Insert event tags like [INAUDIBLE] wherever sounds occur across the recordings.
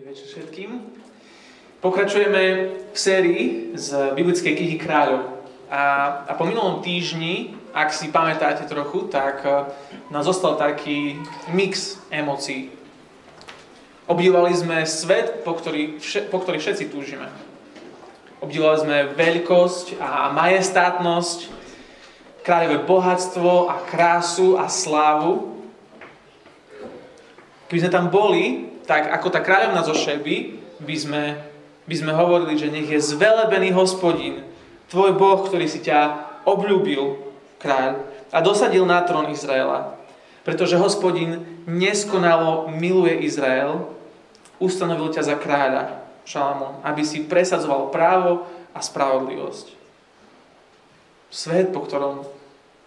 Dobrý večer všetkým. Pokračujeme v sérii z biblickej knihy Kráľov. A, a po minulom týždni, ak si pamätáte trochu, tak uh, nás zostal taký mix emócií. Obdivovali sme svet, po ktorý, vše, po ktorý všetci túžime. Obdivovali sme veľkosť a majestátnosť, kráľové bohatstvo a krásu a slávu. Keby sme tam boli, tak ako tá kráľovna zo Šeby, by sme, by sme hovorili, že nech je zvelebený hospodin, tvoj Boh, ktorý si ťa obľúbil, kráľ, a dosadil na trón Izraela. Pretože hospodin neskonalo miluje Izrael, ustanovil ťa za kráľa, Šalamón, aby si presadzoval právo a spravodlivosť. Svet, po ktorom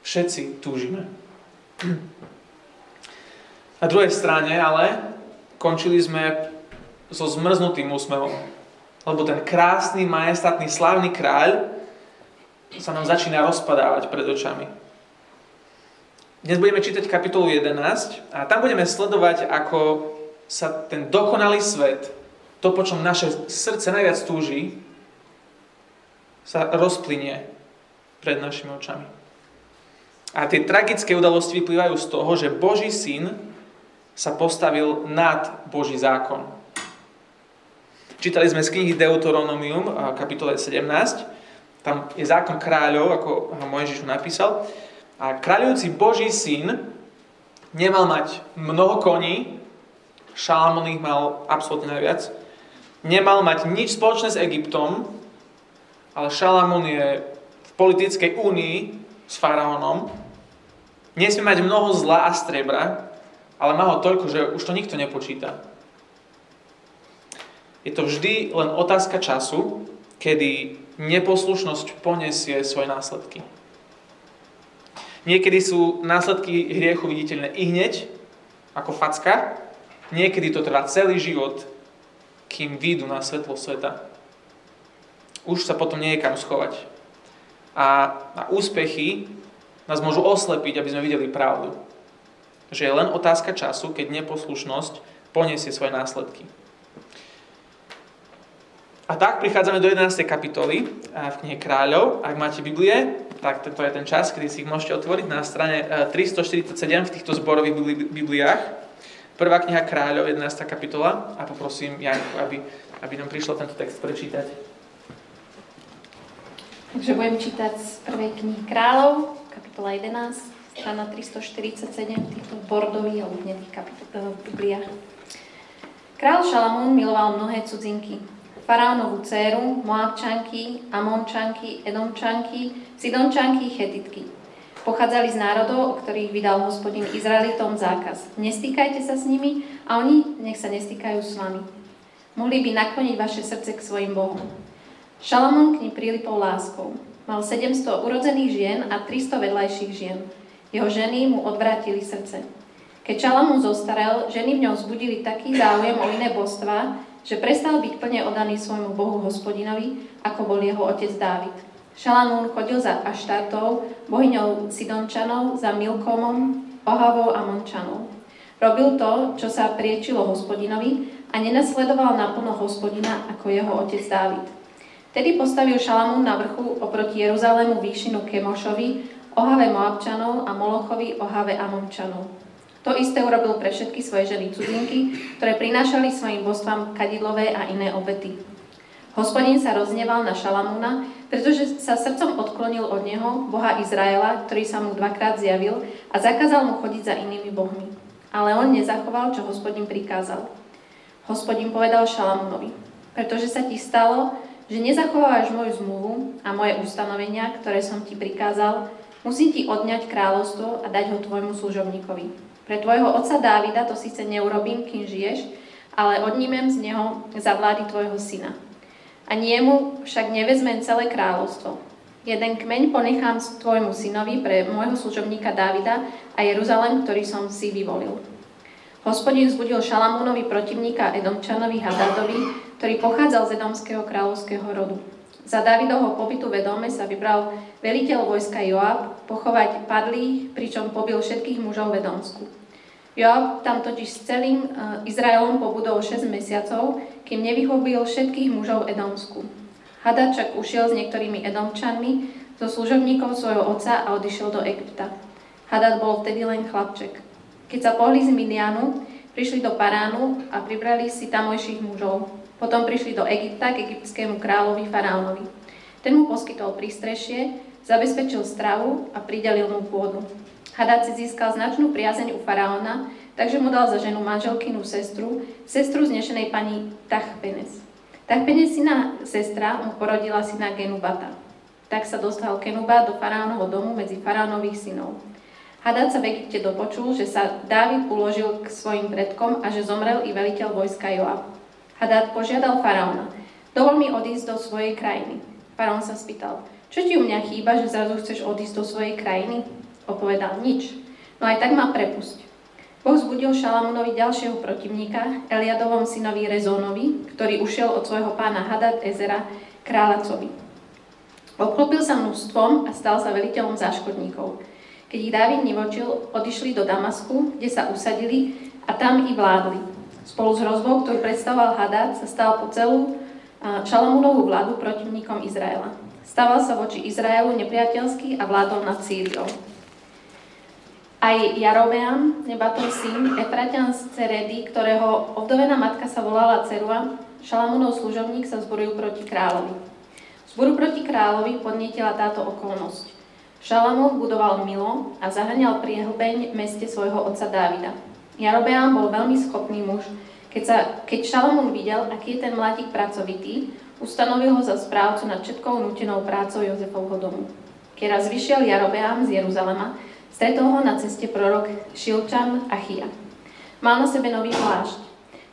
všetci túžime. [CLEARS THROAT] Na druhej strane ale končili sme so zmrznutým úsmevom. Lebo ten krásny, majestátny, slávny kráľ sa nám začína rozpadávať pred očami. Dnes budeme čítať kapitolu 11 a tam budeme sledovať, ako sa ten dokonalý svet, to, po čom naše srdce najviac túži, sa rozplynie pred našimi očami. A tie tragické udalosti vyplývajú z toho, že Boží syn sa postavil nad Boží zákon. Čítali sme z knihy Deuteronomium, kapitole 17. Tam je zákon kráľov, ako ho Mojžiš napísal. A kráľujúci Boží syn nemal mať mnoho koní, Šalamón ich mal absolútne najviac, nemal mať nič spoločné s Egyptom, ale Šalamón je v politickej únii s faraónom, nesmie mať mnoho zla a strebra, ale má ho toľko, že už to nikto nepočíta. Je to vždy len otázka času, kedy neposlušnosť poniesie svoje následky. Niekedy sú následky hriechu viditeľné i hneď, ako facka, niekedy to trvá celý život, kým výjdu na svetlo sveta. Už sa potom nie je kam schovať. A, a úspechy nás môžu oslepiť, aby sme videli pravdu že je len otázka času, keď neposlušnosť poniesie svoje následky. A tak prichádzame do 11. kapitoly v knihe Kráľov. Ak máte Biblie, tak to je ten čas, kedy si ich môžete otvoriť na strane 347 v týchto zborových Bibliách. Prvá kniha Kráľov, 11. kapitola. A poprosím Janku, aby, aby nám prišlo tento text prečítať. Takže budem čítať z prvej knihy Kráľov, kapitola 11, strana 347 v týchto bordových hnedých kapitolách Bibliách. Král Šalamún miloval mnohé cudzinky. Faraónovú dceru, Moabčanky, Amončanky, Edomčanky, Sidončanky, Chetitky. Pochádzali z národov, o ktorých vydal hospodin Izraelitom zákaz. Nestýkajte sa s nimi a oni nech sa nestýkajú s vami. Mohli by nakloniť vaše srdce k svojim bohom. Šalamún k nim prilipol láskou. Mal 700 urodzených žien a 300 vedľajších žien. Jeho ženy mu odvrátili srdce. Keď Šalamún zostarel, ženy v ňom vzbudili taký záujem o iné božstva, že prestal byť plne oddaný svojmu bohu hospodinovi, ako bol jeho otec Dávid. Šalamún chodil za Aštartou, bohyňou Sidončanov, za Milkomom, Ohavou a Mončanov. Robil to, čo sa priečilo hospodinovi a nenasledoval naplno hospodina ako jeho otec Dávid. Tedy postavil Šalamún na vrchu oproti Jeruzalému výšinu Kemošovi, Ohave Moabčanov a Molochovi Ohave Amončanov. To isté urobil pre všetky svoje ženy cudzinky, ktoré prinášali svojim božstvám kadidlové a iné obety. Hospodin sa rozneval na Šalamúna, pretože sa srdcom odklonil od neho, boha Izraela, ktorý sa mu dvakrát zjavil a zakázal mu chodiť za inými bohmi. Ale on nezachoval, čo hospodin prikázal. Hospodin povedal Šalamúnovi, pretože sa ti stalo, že nezachovávaš moju zmluvu a moje ustanovenia, ktoré som ti prikázal, Musím ti odňať kráľovstvo a dať ho tvojmu služobníkovi. Pre tvojho otca Dávida to síce neurobím, kým žiješ, ale odnímem z neho za vlády tvojho syna. A jemu však nevezmem celé kráľovstvo. Jeden kmeň ponechám tvojmu synovi pre môjho služobníka Dávida a Jeruzalem, ktorý som si vyvolil. Hospodin vzbudil Šalamúnovi protivníka Edomčanovi Hadadovi, ktorý pochádzal z Edomského kráľovského rodu. Za Davidovho pobytu vedome sa vybral veliteľ vojska Joab pochovať padlých, pričom pobil všetkých mužov Vedomsku. Joab tam totiž s celým uh, Izraelom pobudol 6 mesiacov, kým nevyhobil všetkých mužov Edomsku. Hadad však ušiel s niektorými Edomčanmi zo služobníkov svojho otca a odišiel do Egypta. Hadad bol vtedy len chlapček. Keď sa pohli z Midianu, prišli do Paránu a pribrali si tamojších mužov. Potom prišli do Egypta k egyptskému kráľovi Faraónovi. Ten mu poskytol prístrešie, zabezpečil stravu a pridelil mu pôdu. Hadad si získal značnú priazeň u faraóna, takže mu dal za ženu manželkinu sestru, sestru znešenej pani Tachpenes. Tachpenesina sestra mu porodila syna Genubata. Tak sa dostal Kenuba do faraónovho domu medzi faraónových synov. Hadad sa v Egypte dopočul, že sa Dávid uložil k svojim predkom a že zomrel i veliteľ vojska Joab. Hadad požiadal faraóna, dovol mi odísť do svojej krajiny. Faraón sa spýtal, čo ti u mňa chýba, že zrazu chceš odísť do svojej krajiny? Opovedal nič, no aj tak ma prepusť. Boh zbudil Šalamúnovi ďalšieho protivníka, Eliadovom synovi Rezónovi, ktorý ušiel od svojho pána Hadad Ezera, kráľacovi. Obklopil sa množstvom a stal sa veliteľom záškodníkov. Keď ich Dávid nevočil, odišli do Damasku, kde sa usadili a tam i vládli. Spolu s hrozbou, ktorú predstavoval Hadad, sa stal po celú Šalamúnovú vládu protivníkom Izraela. Stával sa voči Izraelu nepriateľský a vládol nad Sýriou. Aj Jarobeam, Nebatov syn, Efratian z Ceredy, ktorého ovdovená matka sa volala Cerua, Šalamúnov služobník sa zboril proti kráľovi. Zboru proti kráľovi podnietila táto okolnosť. Šalamún budoval Milo a zahrňal priehlbeň v meste svojho otca Dávida. Jarobeam bol veľmi schopný muž. Keď, sa, keď Šalamún videl, aký je ten mladík pracovitý, ustanovil ho za správcu nad všetkou nutenou prácou Jozefovho domu. Keď raz vyšiel Jarobeam z Jeruzalema, Stretol ho na ceste prorok Šilčan Achia. Mal na sebe nový plášť.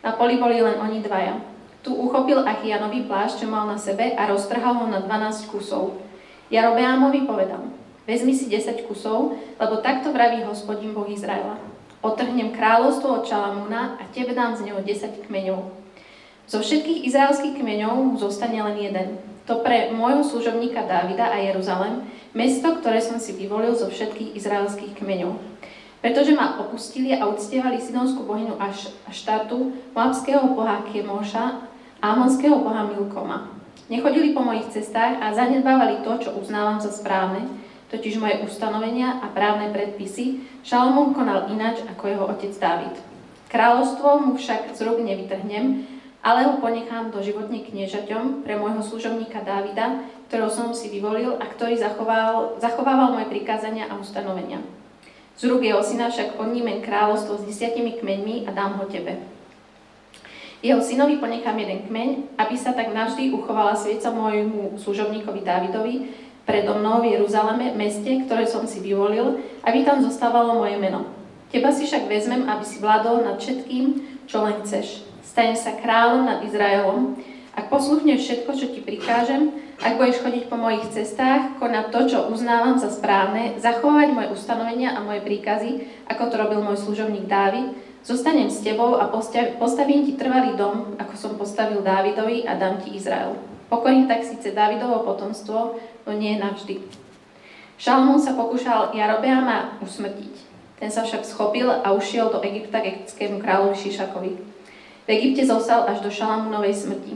Na poli boli len oni dvaja. Tu uchopil Achia nový plášť, čo mal na sebe a roztrhal ho na 12 kusov. Jarobeámovi povedal, vezmi si 10 kusov, lebo takto vraví hospodin Boh Izraela. Otrhnem kráľovstvo od Čalamúna a tebe dám z neho 10 kmeňov. Zo všetkých izraelských kmeňov zostane len jeden. To pre môjho služobníka Dávida a Jeruzalem, Mesto, ktoré som si vyvolil zo všetkých izraelských kmeňov. Pretože ma opustili a uctievali sidonskú bohyňu Aš, Aštatu, moabského boha Kemoša a amonského boha Milkoma. Nechodili po mojich cestách a zanedbávali to, čo uznávam za správne, totiž moje ustanovenia a právne predpisy, Šalomón konal ináč ako jeho otec Dávid. Kráľovstvo mu však z rúk nevytrhnem, ale ho ponechám doživotne kniežaťom pre môjho služobníka Dávida, ktorého som si vyvolil a ktorý zachoval, zachovával moje prikázania a ustanovenia. Z rúk jeho syna však odnímem kráľovstvo s desiatimi kmeňmi a dám ho tebe. Jeho synovi ponechám jeden kmeň, aby sa tak navždy uchovala svieca môjmu služobníkovi Dávidovi predo mnou v Jeruzaleme, meste, ktoré som si vyvolil, aby tam zostávalo moje meno. Teba si však vezmem, aby si vládol nad všetkým, čo len chceš. Stane sa kráľom nad Izraelom ak posluchneš všetko, čo ti prikážem, ak budeš chodiť po mojich cestách, konať to, čo uznávam za správne, zachovať moje ustanovenia a moje príkazy, ako to robil môj služobník Dávid, zostanem s tebou a postavím ti trvalý dom, ako som postavil Dávidovi a dám ti Izrael. Pokorím tak síce Dávidovo potomstvo, no nie navždy. Šalmún sa pokúšal Jarobeama usmrtiť. Ten sa však schopil a ušiel do Egypta k egyptskému kráľovi Šišakovi. V Egypte zostal až do Šalamúnovej smrti.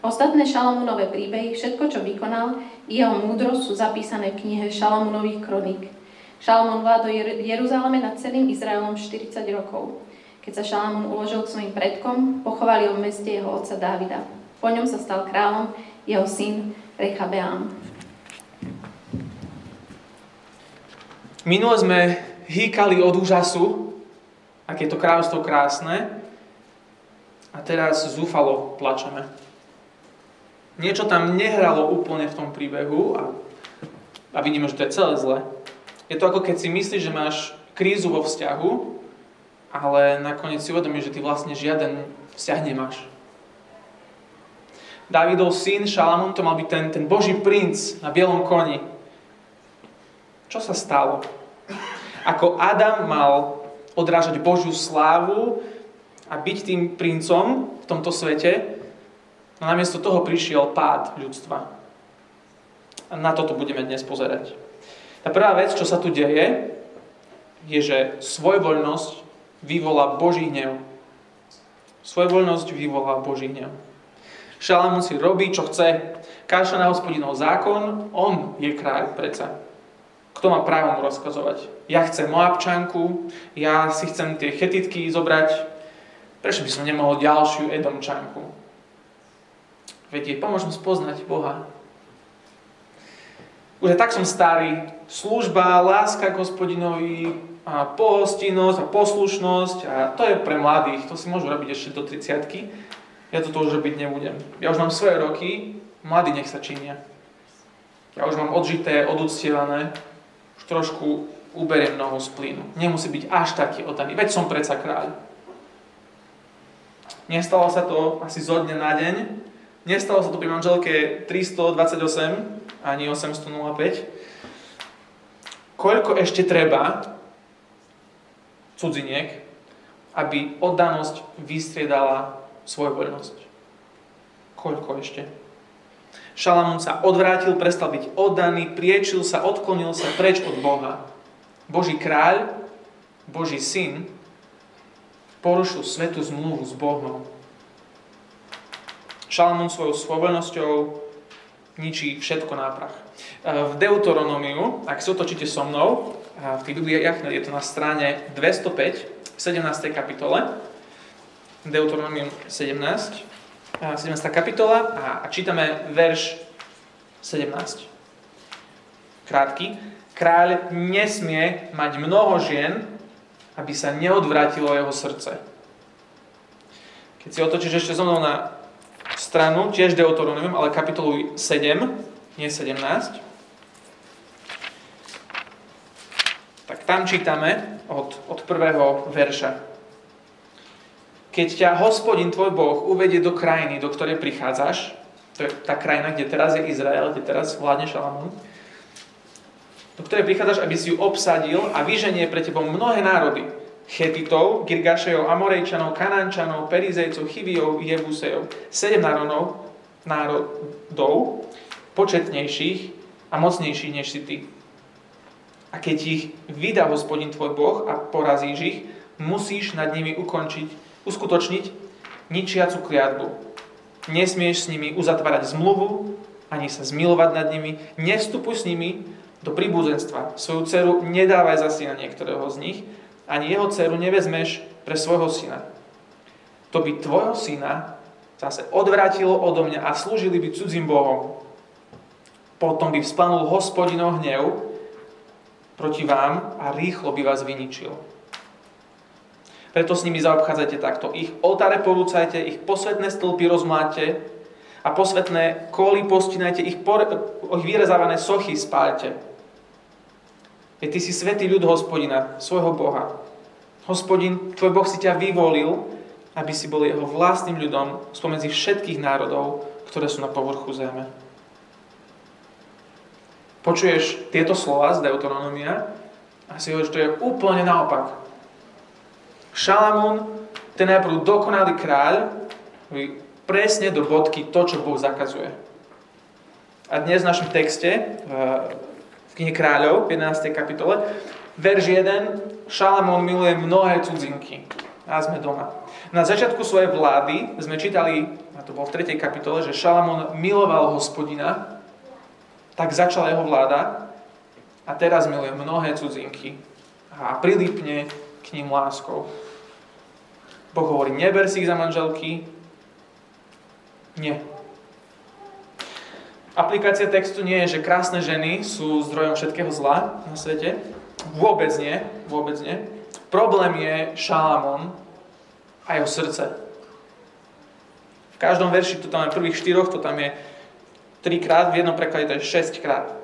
Ostatné Šalamúnové príbehy, všetko, čo vykonal, i jeho múdrosť sú zapísané v knihe Šalamúnových kroník. Šalamún vládol Jeruzaleme nad celým Izraelom 40 rokov. Keď sa Šalamún uložil k svojim predkom, pochovali ho v meste jeho otca Dávida. Po ňom sa stal kráľom jeho syn Rechabeám. Minule sme hýkali od úžasu, aké je to kráľovstvo krásne, a teraz zúfalo plačeme niečo tam nehralo úplne v tom príbehu a, a vidíme, že to je celé zle. Je to ako keď si myslíš, že máš krízu vo vzťahu, ale nakoniec si uvedomíš, že ty vlastne žiaden vzťah nemáš. Davidov syn Šalamún to mal byť ten, ten boží princ na bielom koni. Čo sa stalo? Ako Adam mal odrážať Božiu slávu a byť tým princom v tomto svete, No namiesto toho prišiel pád ľudstva. A na toto budeme dnes pozerať. Tá prvá vec, čo sa tu deje, je, že svojvoľnosť vyvolá Boží hnev. Svojvoľnosť vyvolá Boží hnev. Šalamún si robí, čo chce. Káša na hospodinov zákon, on je kráľ predsa. Kto má právo mu rozkazovať? Ja chcem Moabčanku, ja si chcem tie chetitky zobrať, prečo by som nemohol ďalšiu Edomčanku? Veď jej pomôžem spoznať Boha. Už tak som starý. Služba, láska k hospodinovi, a pohostinnosť a poslušnosť a to je pre mladých, to si môžu robiť ešte do 30 Ja to už robiť nebudem. Ja už mám svoje roky, mladí nech sa činia. Ja už mám odžité, oductievané, už trošku uberiem nohu z plynu. Nemusí byť až taký oddaný. Veď som predsa kráľ. Nestalo sa to asi zo dňa na deň. Nestalo sa to pri manželke 328 ani 805. Koľko ešte treba cudziniek, aby oddanosť vystriedala svojvoľnosť? Koľko ešte? Šalamún sa odvrátil, prestal byť oddaný, priečil sa, odklonil sa preč od Boha. Boží kráľ, Boží syn, porušil svetú zmluvu s Bohom. Šalamún svojou svojvoľnosťou ničí všetko na prach. V Deuteronomiu, ak si otočíte so mnou, v tých Bibliách je to na strane 205, 17. kapitole, Deuteronomium 17, 17. kapitola a, čítame verš 17. Krátky. Kráľ nesmie mať mnoho žien, aby sa neodvrátilo jeho srdce. Keď si otočíš ešte so mnou na stranu, tiež Deuteronomium, ale kapitolu 7, nie 17, tak tam čítame od, od prvého verša. Keď ťa hospodin tvoj Boh uvedie do krajiny, do ktorej prichádzaš, to je tá krajina, kde teraz je Izrael, kde teraz vládne Šalamún, do ktorej prichádzaš, aby si ju obsadil a vyženie pre tebou mnohé národy. Chetitov, Girgašejov, Amorejčanov, Kanančanov, Perizejcov, Chivijov, Jebusejov. Sedem národov, národov, početnejších a mocnejších než si ty. A keď ich vydá hospodin tvoj Boh a porazíš ich, musíš nad nimi ukončiť uskutočniť ničiacu kliatbu. Nesmieš s nimi uzatvárať zmluvu, ani sa zmilovať nad nimi, nevstupuj s nimi do príbuzenstva. Svoju dceru nedávaj za syna niektorého z nich, ani jeho dceru nevezmeš pre svojho syna. To by tvojho syna zase odvrátilo odo mňa a slúžili by cudzím Bohom. Potom by vzplanul hospodinov hnev proti vám a rýchlo by vás vyničil. Preto s nimi zaobchádzajte takto. Ich oltáre porúcajte, ich posvetné stĺpy rozmáte a posvetné kóly postinajte, ich, por- ich vyrezávané sochy spálte. Veď ty si svetý ľud hospodina, svojho Boha. Hospodin, tvoj Boh si ťa vyvolil, aby si bol jeho vlastným ľudom spomedzi všetkých národov, ktoré sú na povrchu zeme. Počuješ tieto slova z Deuteronomia a si hovoríš, to je úplne naopak. Šalamún, ten najprv dokonalý kráľ, presne do bodky to, čo Boh zakazuje. A dnes v našom texte, v knihe kráľov, v 11. kapitole, verš 1, Šalamón miluje mnohé cudzinky. A sme doma. Na začiatku svojej vlády sme čítali, a to bolo v 3. kapitole, že Šalamón miloval hospodina, tak začala jeho vláda a teraz miluje mnohé cudzinky a prilípne k ním láskou. Boh hovorí, neber si ich za manželky. Nie. Aplikácia textu nie je, že krásne ženy sú zdrojom všetkého zla na svete. Vôbec nie, vôbec nie. Problém je Šalamón a jeho srdce. V každom verši, to tam je prvých štyroch, to tam je trikrát, v jednom preklade to je šesťkrát.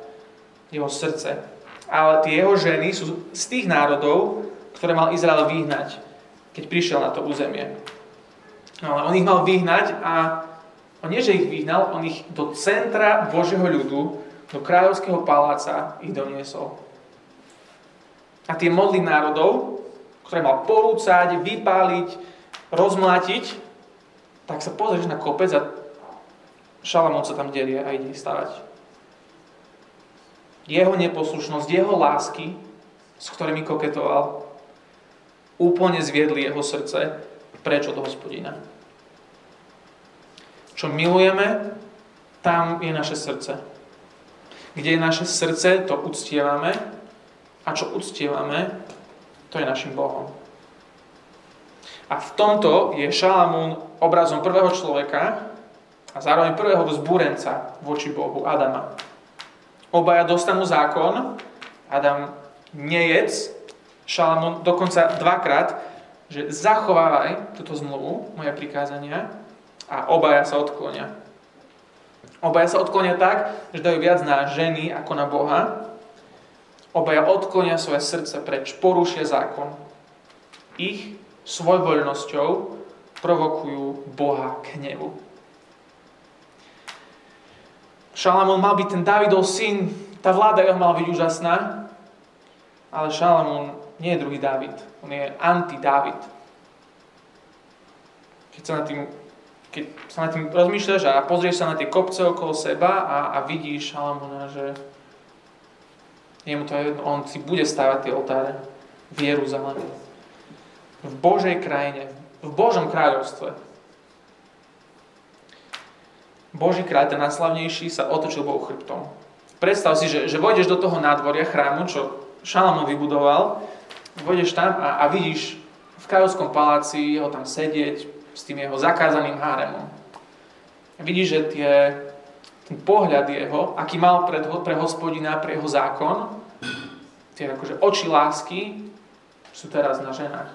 Jeho srdce. Ale tie jeho ženy sú z tých národov, ktoré mal Izrael vyhnať keď prišiel na to územie. Ale on ich mal vyhnať a on nie, že ich vyhnal, on ich do centra Božieho ľudu, do kráľovského paláca ich doniesol. A tie modly národov, ktoré mal porúcať, vypáliť, rozmlátiť, tak sa pozrieš na kopec a Šalamón sa tam delie a ide stavať. Jeho neposlušnosť, jeho lásky, s ktorými koketoval, úplne zviedli jeho srdce preč od hospodina. Čo milujeme, tam je naše srdce. Kde je naše srdce, to uctievame a čo uctievame, to je našim Bohom. A v tomto je Šalamún obrazom prvého človeka a zároveň prvého vzbúrenca voči Bohu, Adama. Obaja dostanú zákon, Adam nejec, Šalamún dokonca dvakrát, že zachovávaj túto zmluvu, moje prikázania, a obaja sa odklonia. Obaja sa odklonia tak, že dajú viac na ženy ako na Boha. Obaja odklonia svoje srdce preč, porušia zákon. Ich svojvoľnosťou provokujú Boha k nebu. Šalamón mal byť ten Davidov syn, tá vláda jeho mala byť úžasná, ale Šalamón nie je druhý David, on je anti-David. Keď sa nad tým keď sa nad tým rozmýšľaš a pozrieš sa na tie kopce okolo seba a, a vidíš Šalamúna, že jemu to je jedno, on si bude stávať tie oltáre v Jeruzaleme. V Božej krajine, v Božom kráľovstve. Boží kráľ, ten najslavnejší, sa otočil Bohu chrbtom. Predstav si, že, že vojdeš do toho nádvoria chrámu, čo Šalamón vybudoval, vojdeš tam a, a vidíš v kráľovskom paláci ho tam sedieť, s tým jeho zakázaným háremom. Vidíš, že tie, ten pohľad jeho, aký mal pred, pre hospodina, pre jeho zákon, tie akože oči lásky, sú teraz na ženách.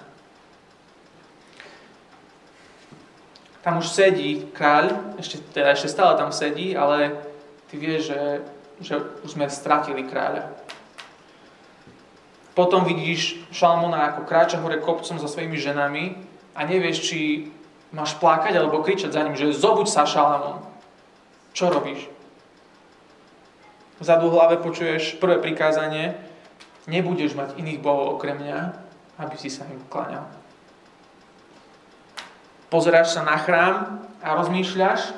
Tam už sedí kráľ, ešte, teda ešte stále tam sedí, ale ty vieš, že, že už sme stratili kráľa. Potom vidíš Šalmona, ako kráča hore kopcom so svojimi ženami a nevieš, či Máš plakať alebo kričať za ním, že zobuď sa Šalamón. Čo robíš? Vzadu v hlave počuješ prvé prikázanie, nebudeš mať iných bohov okrem mňa, aby si sa im kláňal. Pozeráš sa na chrám a rozmýšľaš,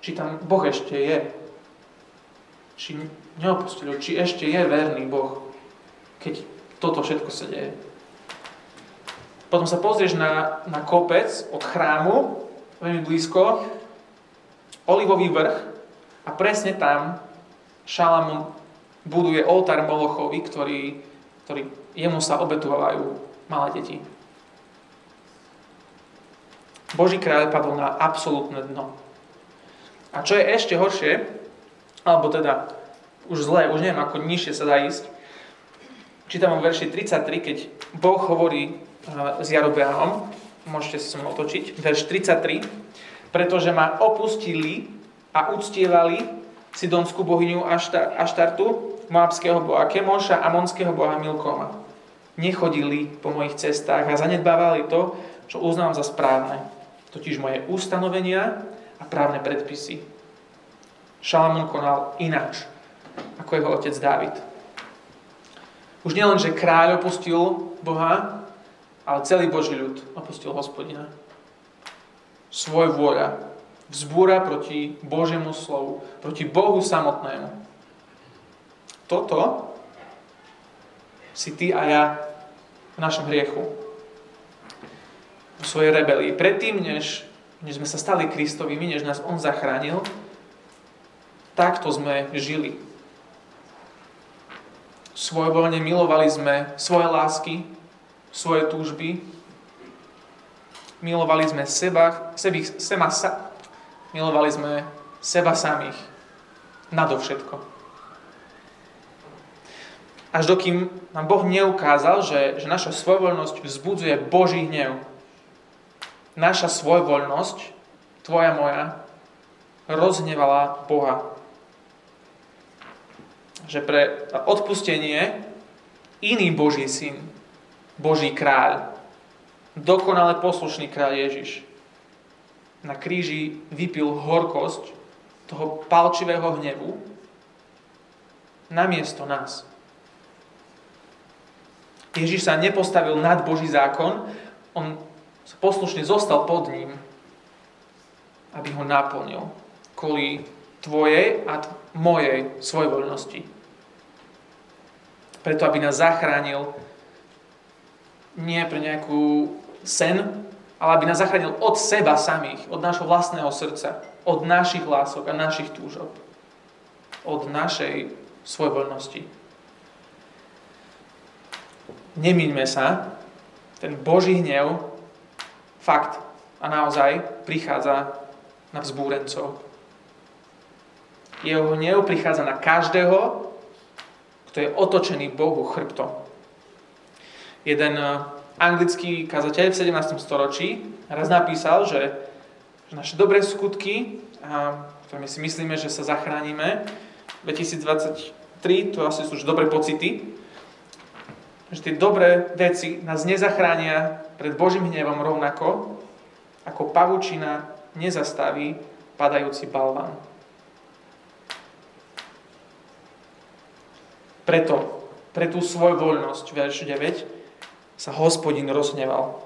či tam Boh ešte je. Či neopustil, či ešte je verný Boh, keď toto všetko sa deje. Potom sa pozrieš na, na kopec od chrámu, veľmi blízko, olivový vrch a presne tam Šalamún buduje oltár Molochovi, ktorý, ktorý jemu sa obetovajú malé deti. Boží kráľ padol na absolútne dno. A čo je ešte horšie, alebo teda už zlé, už neviem, ako nižšie sa dá ísť, čítam v verši 33, keď Boh hovorí s Jarobeamom, môžete sa som otočiť, verš 33, pretože ma opustili a uctievali sidonskú bohyňu Aštartu, moabského boha Kemoša a monského boha Milkoma. Nechodili po mojich cestách a zanedbávali to, čo uznám za správne, totiž moje ustanovenia a právne predpisy. Šalamún konal ináč, ako jeho otec Dávid. Už nielen, že kráľ opustil Boha, ale celý Boží ľud opustil hospodina. Svoj vôľa vzbúra proti Božiemu slovu, proti Bohu samotnému. Toto si ty a ja v našom hriechu, v svojej rebelii. Predtým, než, než sme sa stali Kristovými, než nás On zachránil, takto sme žili. Svojvoľne milovali sme svoje lásky, svoje túžby. Milovali sme seba, sebi, seba, sa, milovali sme seba samých nadovšetko. Až dokým nám Boh neukázal, že, že naša svojvoľnosť vzbudzuje Boží hnev. Naša svojvoľnosť, tvoja moja, rozhnevala Boha. Že pre odpustenie iný Boží syn Boží kráľ, dokonale poslušný kráľ Ježiš, na kríži vypil horkosť toho palčivého hnevu namiesto nás. Ježiš sa nepostavil nad Boží zákon, on poslušne zostal pod ním, aby ho naplnil kvôli tvojej a mojej svojvoľnosti. Preto, aby nás zachránil nie pre nejakú sen, ale aby nás zachránil od seba samých, od nášho vlastného srdca, od našich lások a našich túžob, od našej svojvoľnosti. Nemýňme sa, ten Boží hnev, fakt a naozaj prichádza na vzbúrencov. Jeho hnev prichádza na každého, kto je otočený Bohu chrbtom. Jeden eh, anglický kazateľ v 17. storočí raz napísal, že, že naše dobré skutky, ktorými si myslíme, že sa zachránime, 2023, to asi sú už dobré pocity, že tie dobré veci nás nezachránia pred Božím hnevom rovnako, ako pavučina nezastaví padajúci balván. Preto, pre tú svoju voľnosť, verš 9, sa hospodin rozhneval.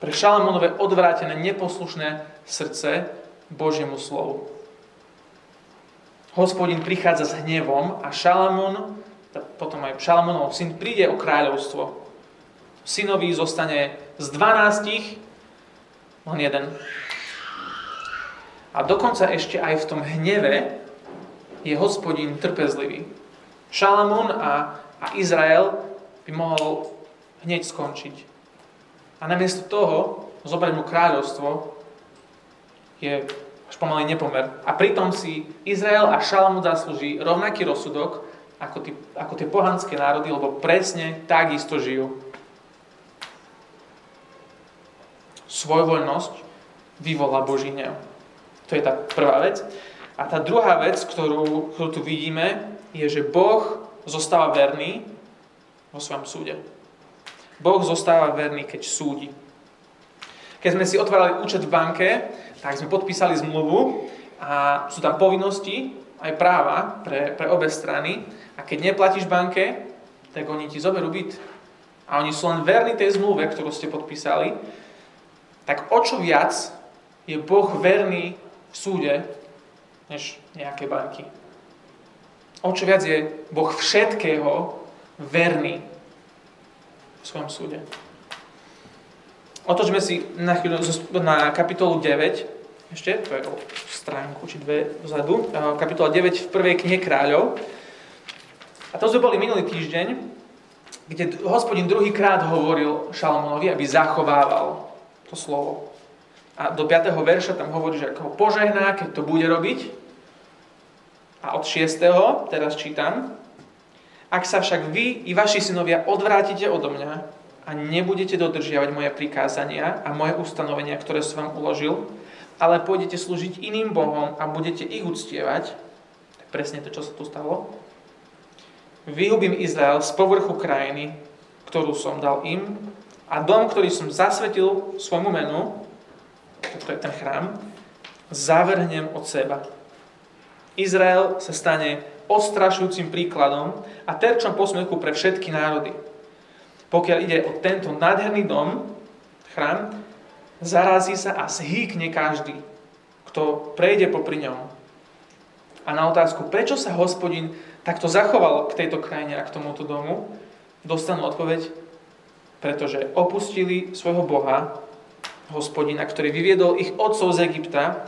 Pre Šalamónové odvrátené, neposlušné srdce Božiemu slovu. Hospodin prichádza s hnevom a Šalamón potom aj Šalamónov syn príde o kráľovstvo. Synovi zostane z 12 len jeden. A dokonca ešte aj v tom hneve je hospodin trpezlivý. Šalamún a, a Izrael by mohol hneď skončiť. A namiesto toho zobrať mu kráľovstvo je až pomaly nepomer. A pritom si Izrael a Šalamún zaslúži rovnaký rozsudok, ako, tí, ako tie pohanské národy, lebo presne takisto žijú. Svojvoľnosť vyvolá Boží hnev. To je tá prvá vec. A tá druhá vec, ktorú, ktorú tu vidíme, je, že Boh zostáva verný vo svojom súde. Boh zostáva verný, keď súdi. Keď sme si otvárali účet v banke, tak sme podpísali zmluvu a sú tam povinnosti aj práva pre, pre obe strany. A keď neplatíš banke, tak oni ti zoberú byt. A oni sú len verní tej zmluve, ktorú ste podpísali. Tak o čo viac je Boh verný v súde, než nejaké banky. O čo viac je Boh všetkého verný v svojom súde. Otočme si na, chvíľu, na kapitolu 9, ešte, to je o stránku či dve vzadu, kapitola 9 v prvej knihe kráľov. A to sme boli minulý týždeň, kde hospodin druhýkrát hovoril Šalmonovi, aby zachovával to slovo. A do 5. verša tam hovorí, že ako ho požehná, keď to bude robiť. A od 6. teraz čítam. Ak sa však vy i vaši synovia odvrátite odo mňa a nebudete dodržiavať moje prikázania a moje ustanovenia, ktoré som vám uložil, ale pôjdete slúžiť iným bohom a budete ich uctievať, tak presne to, čo sa tu stalo, vyhubím Izrael z povrchu krajiny, ktorú som dal im a dom, ktorý som zasvetil svojmu menu, to je ten chrám, zavrhnem od seba. Izrael sa stane ostrašujúcim príkladom a terčom posmechu pre všetky národy. Pokiaľ ide o tento nádherný dom, chrám, zarazí sa a zhýkne každý, kto prejde popri ňom. A na otázku, prečo sa hospodin takto zachoval k tejto krajine a k tomuto domu, dostanú odpoveď, pretože opustili svojho Boha, hospodina, ktorý vyviedol ich otcov z Egypta,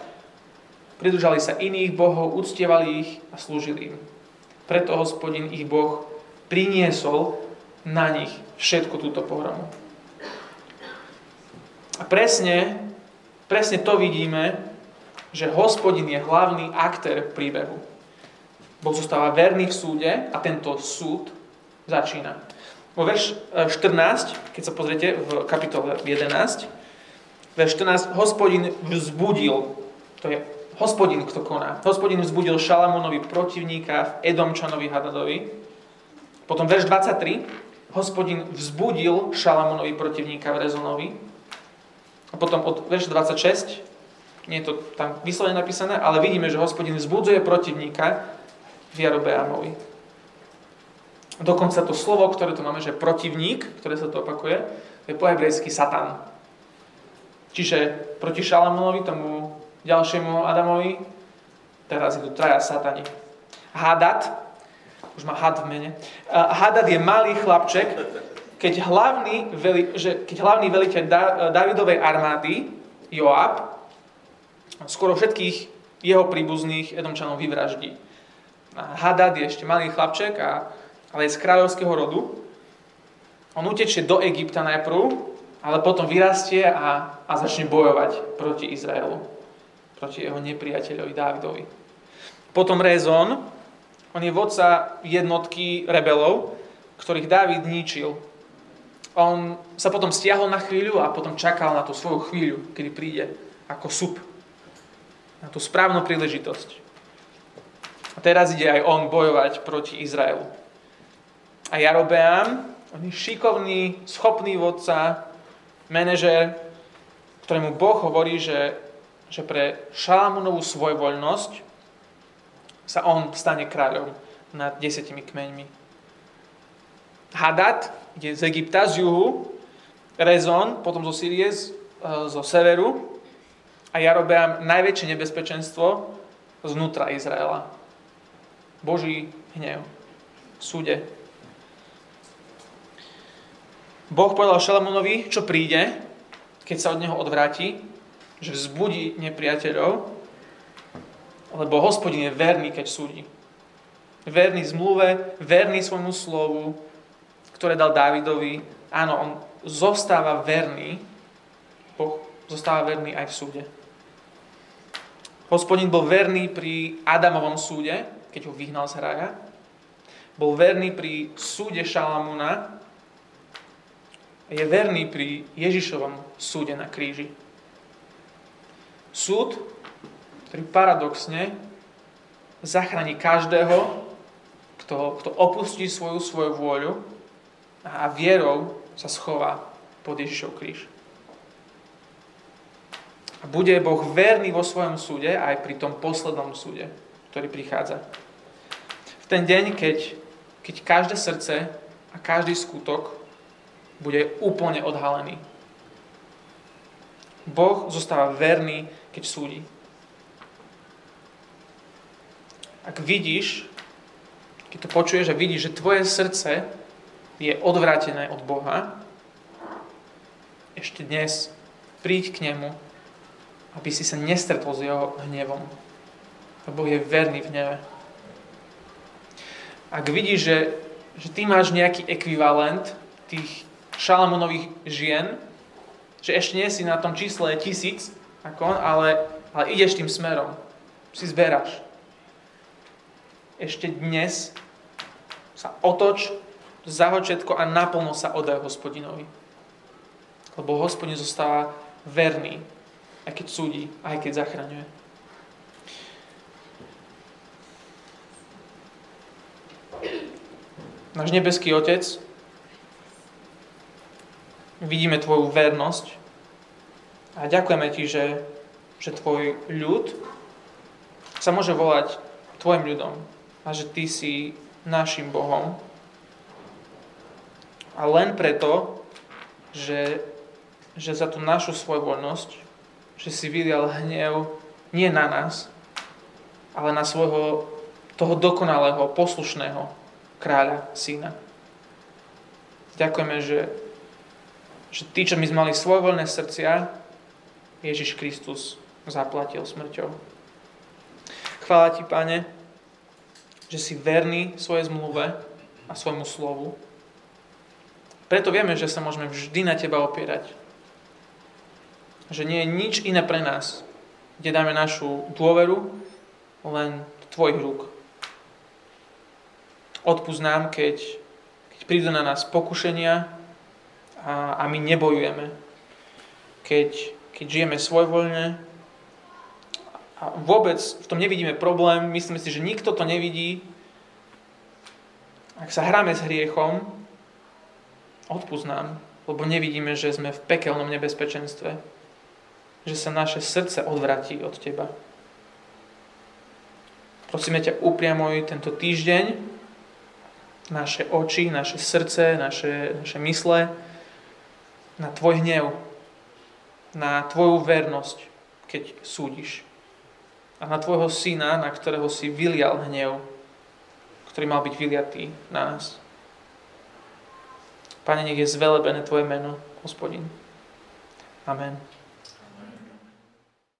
pridržali sa iných bohov, uctievali ich a slúžili im. Preto hospodin ich Boh priniesol na nich všetku túto pohromu. A presne, presne to vidíme, že hospodin je hlavný aktér príbehu. Boh zostáva verný v súde a tento súd začína. Vo verš 14, e, keď sa pozriete v kapitole 11, verš 14, hospodin vzbudil, to je hospodin, kto koná. Hospodin vzbudil Šalamónovi protivníka v Edomčanovi Hadadovi. Potom verš 23, hospodin vzbudil Šalamónovi protivníka v Rezonovi. A potom od verša 26, nie je to tam vyslovene napísané, ale vidíme, že hospodin vzbudzuje protivníka v Jarobeamovi. Dokonca to slovo, ktoré tu máme, že protivník, ktoré sa tu opakuje, je po hebrejsky satan. Čiže proti Šalamonovi, tomu ďalšiemu Adamovi, teraz idú traja satani. Hadad, už má had v mene, Hadad je malý chlapček, keď hlavný, veli, že keď hlavný veliteľ Davidovej armády, Joab, skoro všetkých jeho príbuzných Edomčanov vyvraždí. Hadad je ešte malý chlapček, a, ale je z kráľovského rodu. On utečie do Egypta najprv, ale potom vyrastie a, a začne bojovať proti Izraelu. Proti jeho nepriateľovi Dávidovi. Potom Rezon, on je vodca jednotky rebelov, ktorých Dávid ničil. On sa potom stiahol na chvíľu a potom čakal na tú svoju chvíľu, kedy príde ako sup. Na tú správnu príležitosť. A teraz ide aj on bojovať proti Izraelu. A Jarobeám, on je šikovný, schopný vodca, manažer, ktorému Boh hovorí, že, že pre Šalamúnovú svojvoľnosť sa on stane kráľom nad desetimi kmeňmi. Hadad ide z Egypta, z juhu, Rezon, potom zo Syrie, z, e, zo severu a Jarobeám najväčšie nebezpečenstvo znútra Izraela. Boží hnev súde. Boh povedal Šalamúnovi, čo príde, keď sa od neho odvráti, že vzbudí nepriateľov, lebo hospodin je verný, keď súdi. Verný zmluve, verný svojmu slovu, ktoré dal Dávidovi. Áno, on zostáva verný, Boh zostáva verný aj v súde. Hospodin bol verný pri Adamovom súde, keď ho vyhnal z hraja. Bol verný pri súde Šalamúna. Je verný pri Ježišovom súde na kríži. Súd, ktorý paradoxne zachráni každého, kto, kto opustí svoju svoju vôľu a vierou sa schová pod Ježišov kríž. Bude Boh verný vo svojom súde aj pri tom poslednom súde, ktorý prichádza. V ten deň, keď, keď každé srdce a každý skutok bude úplne odhalený. Boh zostáva verný, keď súdi. Ak vidíš, keď to počuješ a vidíš, že tvoje srdce je odvrátené od Boha, ešte dnes príď k nemu, aby si sa nestretol s jeho hnevom. Lebo je verný v hneve ak vidíš, že, že ty máš nejaký ekvivalent tých šalamunových žien, že ešte nie si na tom čísle tisíc, ako on, ale, ale ideš tým smerom. Si zberáš. Ešte dnes sa otoč, zahoď všetko a naplno sa odaj hospodinovi. Lebo hospodin zostáva verný, aj keď súdi, aj keď zachraňuje. Náš nebeský Otec, vidíme Tvoju vernosť a ďakujeme Ti, že, že Tvoj ľud sa môže volať Tvojim ľudom a že Ty si našim Bohom. A len preto, že, že za tú našu svojvoľnosť, že si vylial hnev nie na nás, ale na svojho toho dokonalého, poslušného kráľa, syna. Ďakujeme, že, že tí, čo my sme mali svojvoľné srdcia, Ježiš Kristus zaplatil smrťou. Chvála ti, Pane, že si verný svojej zmluve a svojmu slovu. Preto vieme, že sa môžeme vždy na Teba opierať. Že nie je nič iné pre nás, kde dáme našu dôveru, len Tvojich rúk. Odpúsť keď, keď prídu na nás pokušenia a, a my nebojujeme. Keď, keď žijeme svojvoľne a vôbec v tom nevidíme problém, myslíme si, že nikto to nevidí. Ak sa hráme s hriechom, odpúsť nám, lebo nevidíme, že sme v pekelnom nebezpečenstve, že sa naše srdce odvratí od Teba. Prosíme ťa upriamuj tento týždeň naše oči, naše srdce, naše, naše mysle na Tvoj hnev, na Tvoju vernosť, keď súdiš. A na Tvojho syna, na ktorého si vylial hnev, ktorý mal byť vyliatý na nás. Pane, nech je zvelebené Tvoje meno, hospodin. Amen.